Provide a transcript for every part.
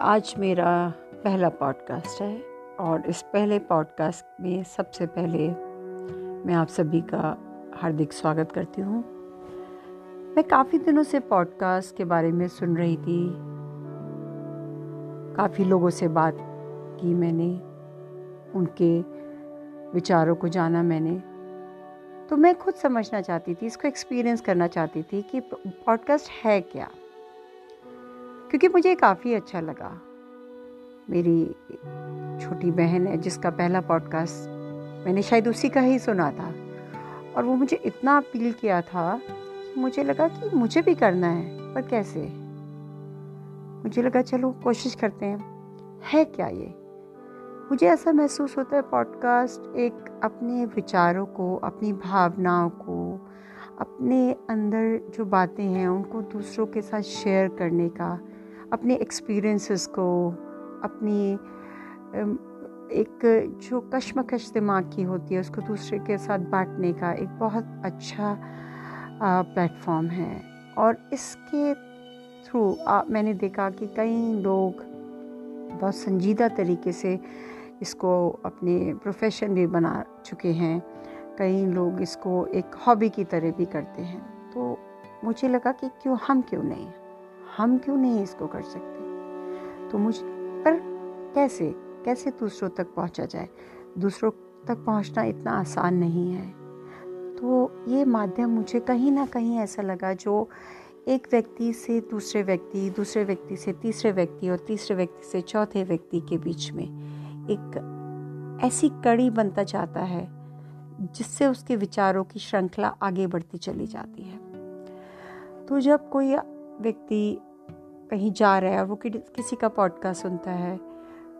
आज मेरा पहला पॉडकास्ट है और इस पहले पॉडकास्ट में सबसे पहले मैं आप सभी का हार्दिक स्वागत करती हूँ। मैं काफ़ी दिनों से पॉडकास्ट के बारे में सुन रही थी। काफ़ी लोगों से बात की मैंने, उनके विचारों को जाना मैंने। तो मैं खुद समझना चाहती थी, इसको एक्सपीरियंस करना चाहती थी कि पॉडकास्ट है क्या? क्योंकि मुझे काफ़ी अच्छा लगा। मेरी छोटी बहन है, जिसका पहला पॉडकास्ट मैंने शायद उसी का ही सुना था। और वो मुझे इतना अपील किया था कि मुझे लगा कि मुझे भी करना है, पर कैसे? मुझे लगा, चलो, कोशिश करते हैं। है क्या ये? मुझे ऐसा महसूस होता है पॉडकास्ट एक अपने विचारों को, अपनी भावनाओं को, अपने अंदर जो बातें हैं, उनको दूसरों के साथ शेयर करने का अपने एक्सपीरियंसेस को, अपनी एक जो कश्मकश दिमाग की होती है, उसको दूसरे के साथ बांटने का एक बहुत अच्छा प्लेटफॉर्म है। और इसके थ्रू मैंने देखा कि कई लोग बहुत संजीदा तरीके से इसको अपने प्रोफेशन भी बना चुके हैं। कई लोग इसको एक हॉबी की तरह भी करते हैं। तो मुझे लगा कि क्यों, हम क्यों नहीं? हम क्यों नहीं इसको कर सकते? तो मुझ पर कैसे कैसे दूसरों तक पहुँचा जाए? दूसरों तक पहुँचना इतना आसान नहीं है। तो ये माध्यम मुझे कहीं ना कहीं ऐसा लगा जो एक व्यक्ति से दूसरे व्यक्ति दूसरे व्यक्ति से तीसरे व्यक्ति और तीसरे व्यक्ति से चौथे व्यक्ति के बीच में एक ऐसी कड़ी बनता जाता है, जिससे उसके विचारों की श्रृंखला आगे बढ़ती चली जाती है। तो जब कोई व्यक्ति कहीं जा रहा है वो कि, किसी का पॉडकास्ट सुनता है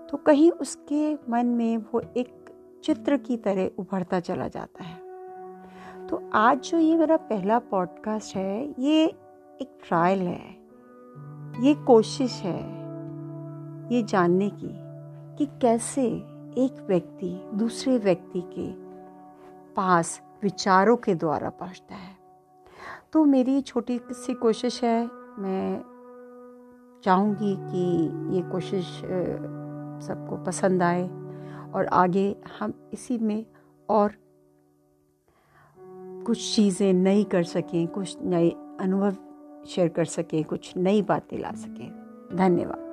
तो कहीं उसके मन में वो एक चित्र की तरह उभरता चला जाता है। तो आज जो ये मेरा पहला पॉडकास्ट है ये एक ट्रायल है। ये कोशिश है ये जानने की कि कैसे एक व्यक्ति दूसरे व्यक्ति के पास विचारों के द्वारा पहुँचता है। तो मेरी छोटी सी कोशिश है मैं चाहूँगी कि ये कोशिश सबको पसंद आए और आगे हम इसी में और कुछ चीज़ें नई कर सकें, कुछ नए अनुभव शेयर कर सकें, कुछ नई बातें ला सकें। धन्यवाद।